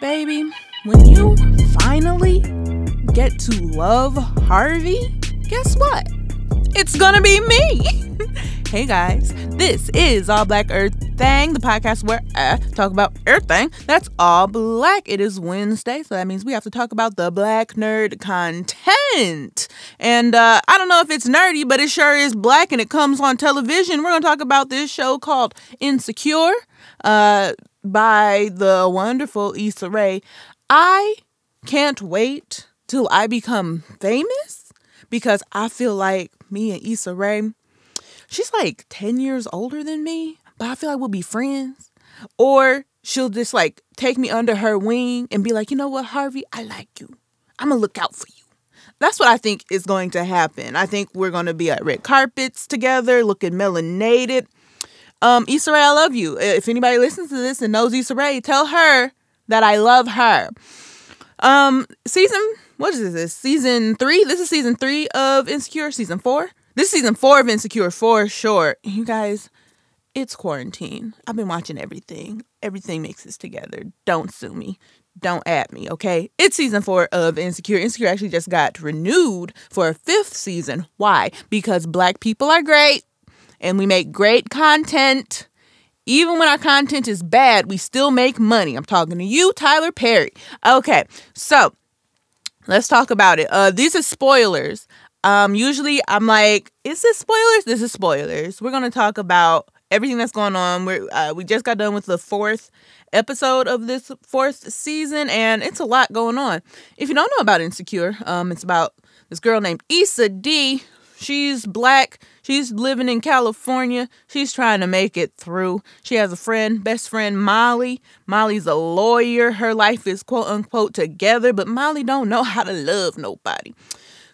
Baby, when you finally get to love Harvey, guess what? It's gonna be me. hey guys, this is All Black Earth Thing, the podcast where I talk about everything that's all black. It is Wednesday, so that means we have to talk about the black nerd content. And uh, I don't know if it's nerdy, but it sure is black and it comes on television. We're gonna talk about this show called Insecure. Uh, by the wonderful Issa Rae. I can't wait till I become famous because I feel like me and Issa Rae, she's like 10 years older than me, but I feel like we'll be friends. Or she'll just like take me under her wing and be like, you know what, Harvey, I like you. I'm gonna look out for you. That's what I think is going to happen. I think we're going to be at red carpets together, looking melanated. Um, Issa Rae, I love you. If anybody listens to this and knows Issa Rae, tell her that I love her. Um, season what is this? Season three. This is season three of Insecure. Season four. This is season four of Insecure for sure. You guys, it's quarantine. I've been watching everything. Everything mixes together. Don't sue me. Don't at me, okay? It's season four of Insecure. Insecure actually just got renewed for a fifth season. Why? Because black people are great and we make great content. Even when our content is bad, we still make money. I'm talking to you, Tyler Perry. Okay, so let's talk about it. Uh, these are spoilers. Um, usually I'm like, is this spoilers? This is spoilers. We're gonna talk about everything that's going on. We uh, we just got done with the fourth episode of this fourth season, and it's a lot going on. If you don't know about Insecure, um, it's about this girl named Issa Dee. She's black. She's living in California. She's trying to make it through. She has a friend, best friend Molly. Molly's a lawyer. Her life is quote unquote together, but Molly don't know how to love nobody.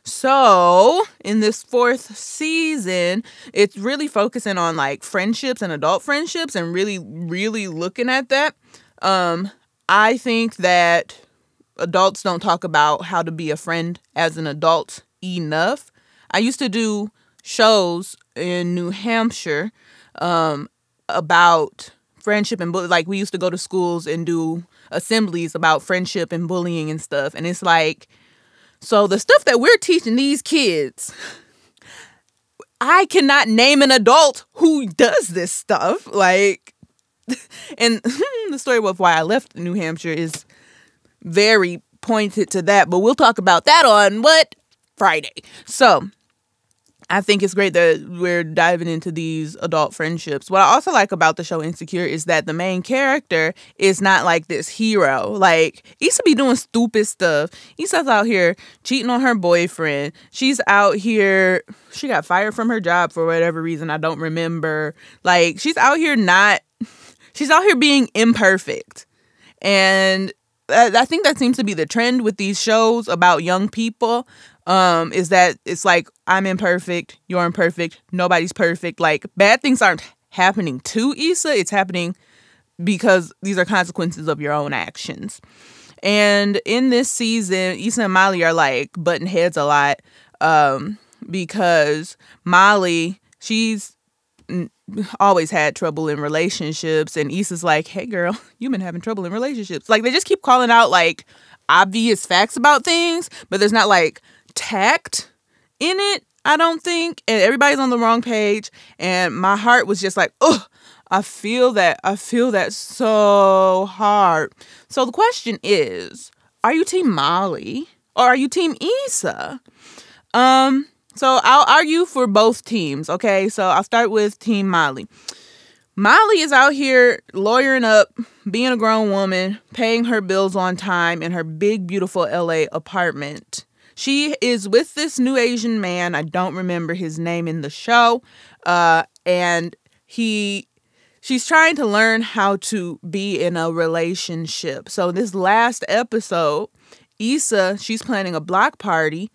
So, in this fourth season, it's really focusing on like friendships and adult friendships and really really looking at that. Um I think that adults don't talk about how to be a friend as an adult enough. I used to do shows in New Hampshire um, about friendship and bullying. Like we used to go to schools and do assemblies about friendship and bullying and stuff. And it's like, so the stuff that we're teaching these kids, I cannot name an adult who does this stuff. Like, and the story of why I left New Hampshire is very pointed to that, but we'll talk about that on what? Friday. So, I think it's great that we're diving into these adult friendships. What I also like about the show Insecure is that the main character is not like this hero. Like, Issa be doing stupid stuff. Issa's out here cheating on her boyfriend. She's out here, she got fired from her job for whatever reason. I don't remember. Like, she's out here not, she's out here being imperfect. And uh, I think that seems to be the trend with these shows about young people um is that it's like I'm imperfect, you're imperfect, nobody's perfect. Like bad things aren't happening to Issa, it's happening because these are consequences of your own actions. And in this season, Issa and Molly are like button heads a lot um because Molly, she's always had trouble in relationships and Issa's like, "Hey girl, you've been having trouble in relationships." Like they just keep calling out like obvious facts about things, but there's not like tact in it, I don't think. And everybody's on the wrong page. And my heart was just like, oh, I feel that. I feel that so hard. So the question is, are you team Molly or are you team Issa? Um, so I'll argue for both teams, okay? So I'll start with team Molly. Molly is out here lawyering up, being a grown woman, paying her bills on time in her big, beautiful LA apartment. She is with this new Asian man. I don't remember his name in the show. Uh, and he she's trying to learn how to be in a relationship. So this last episode, Issa, she's planning a block party.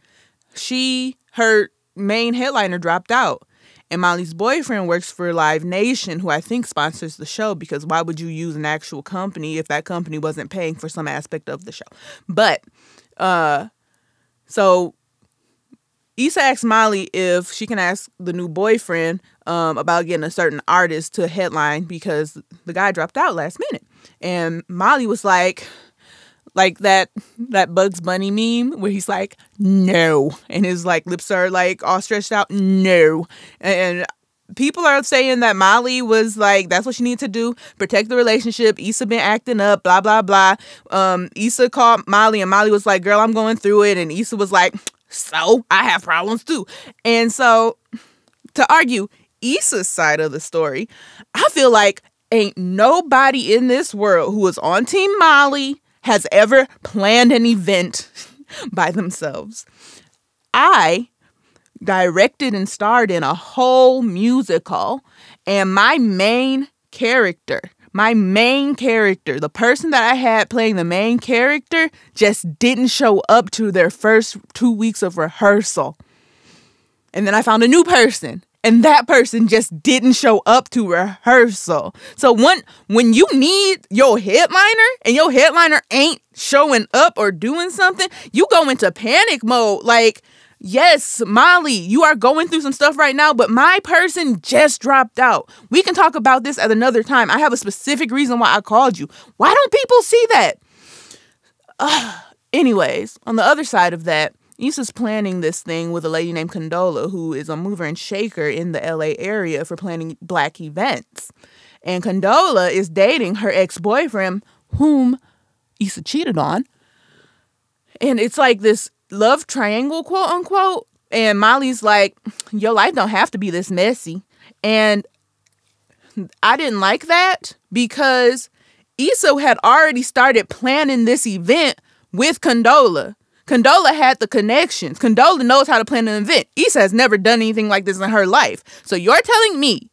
She her main headliner dropped out. And Molly's boyfriend works for Live Nation, who I think sponsors the show because why would you use an actual company if that company wasn't paying for some aspect of the show? But uh so Issa asked Molly if she can ask the new boyfriend um, about getting a certain artist to headline because the guy dropped out last minute. And Molly was like, like that that Bugs Bunny meme where he's like, no, and his like lips are like all stretched out, no, and people are saying that Molly was like, that's what she needs to do, protect the relationship. Issa been acting up, blah blah blah. Um, Issa called Molly, and Molly was like, girl, I'm going through it, and Issa was like, so I have problems too, and so to argue Issa's side of the story, I feel like ain't nobody in this world who is on Team Molly has ever planned an event by themselves. I directed and starred in a whole musical, and my main character, my main character, the person that I had playing the main character, just didn't show up to their first two weeks of rehearsal. And then I found a new person and that person just didn't show up to rehearsal. So when when you need your headliner and your headliner ain't showing up or doing something, you go into panic mode. Like, yes, Molly, you are going through some stuff right now, but my person just dropped out. We can talk about this at another time. I have a specific reason why I called you. Why don't people see that? Anyways, on the other side of that, Issa's planning this thing with a lady named Condola, who is a mover and shaker in the LA area for planning black events. And Condola is dating her ex boyfriend, whom Issa cheated on. And it's like this love triangle, quote unquote. And Molly's like, Your life don't have to be this messy. And I didn't like that because Issa had already started planning this event with Condola. Condola had the connections. Condola knows how to plan an event. Issa has never done anything like this in her life. So you're telling me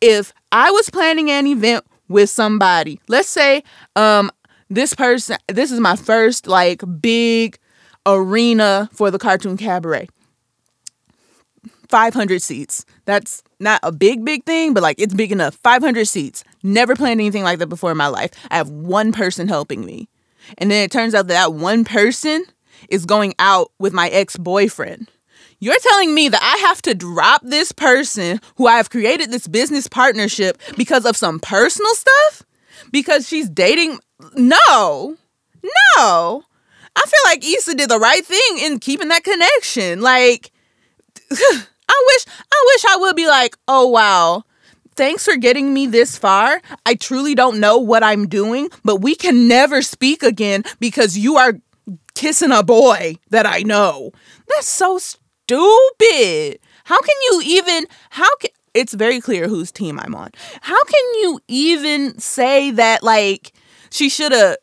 if I was planning an event with somebody, let's say um this person this is my first like big arena for the cartoon cabaret. 500 seats. That's not a big, big thing, but like it's big enough. 500 seats. Never planned anything like that before in my life. I have one person helping me. And then it turns out that that one person is going out with my ex boyfriend. You're telling me that I have to drop this person who I have created this business partnership because of some personal stuff? Because she's dating? No, no. I feel like Issa did the right thing in keeping that connection. Like, I wish, I wish I would be like, oh wow, thanks for getting me this far. I truly don't know what I'm doing, but we can never speak again because you are kissing a boy that I know. That's so stupid. How can you even how can it's very clear whose team I'm on. How can you even say that like she should have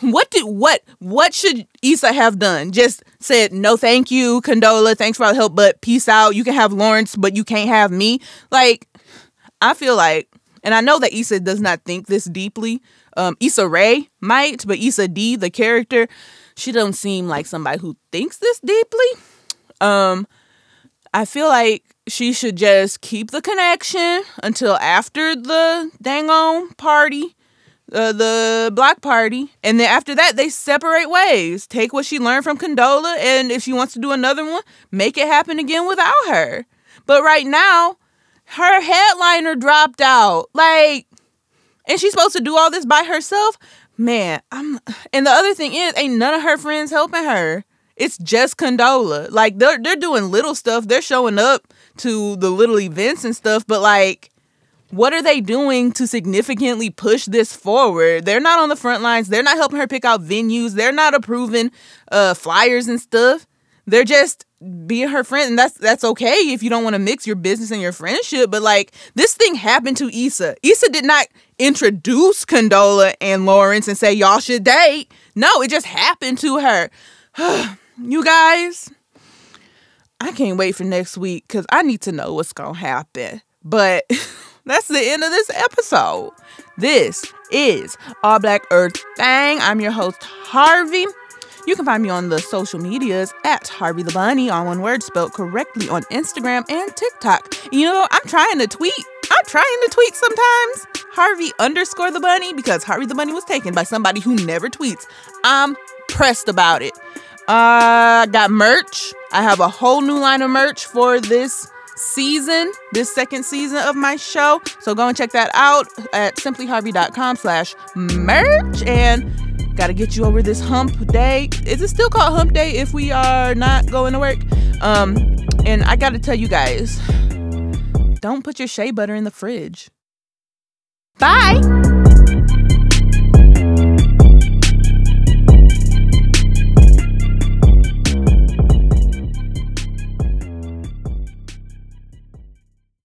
what did what what should Issa have done? Just said no thank you, Condola, thanks for all the help, but peace out. You can have Lawrence, but you can't have me. Like I feel like, and I know that Issa does not think this deeply. Um, Issa Rae might, but Issa Dee, the character, she doesn't seem like somebody who thinks this deeply. Um, I feel like she should just keep the connection until after the dang on party, uh, the black party, and then after that they separate ways. Take what she learned from Condola, and if she wants to do another one, make it happen again without her. But right now, her headliner dropped out. Like, and she's supposed to do all this by herself. Man, I'm and the other thing is, ain't none of her friends helping her. It's just Condola. Like they're they're doing little stuff. They're showing up to the little events and stuff, but like what are they doing to significantly push this forward? They're not on the front lines. They're not helping her pick out venues. They're not approving uh flyers and stuff. They're just being her friend and that's that's okay if you don't want to mix your business and your friendship but like this thing happened to Issa. Issa did not introduce Condola and Lawrence and say y'all should date. No, it just happened to her. you guys, I can't wait for next week cuz I need to know what's to happen. But that's the end of this episode. This is All Black Earth Thang. I'm your host Harvey. You can find me on the social medias at Harvey the Bunny, on one word spelled correctly on Instagram and TikTok. You know, I'm trying to tweet. I'm trying to tweet sometimes. Harvey underscore the bunny because Harvey the bunny was taken by somebody who never tweets. I'm pressed about it. I uh, got merch. I have a whole new line of merch for this season, this second season of my show. So go and check that out at simplyharvey.com slash merch. And Got to get you over this hump day. Is it still called hump day if we are not going to work? Um, and I got to tell you guys, don't put your shea butter in the fridge. Bye.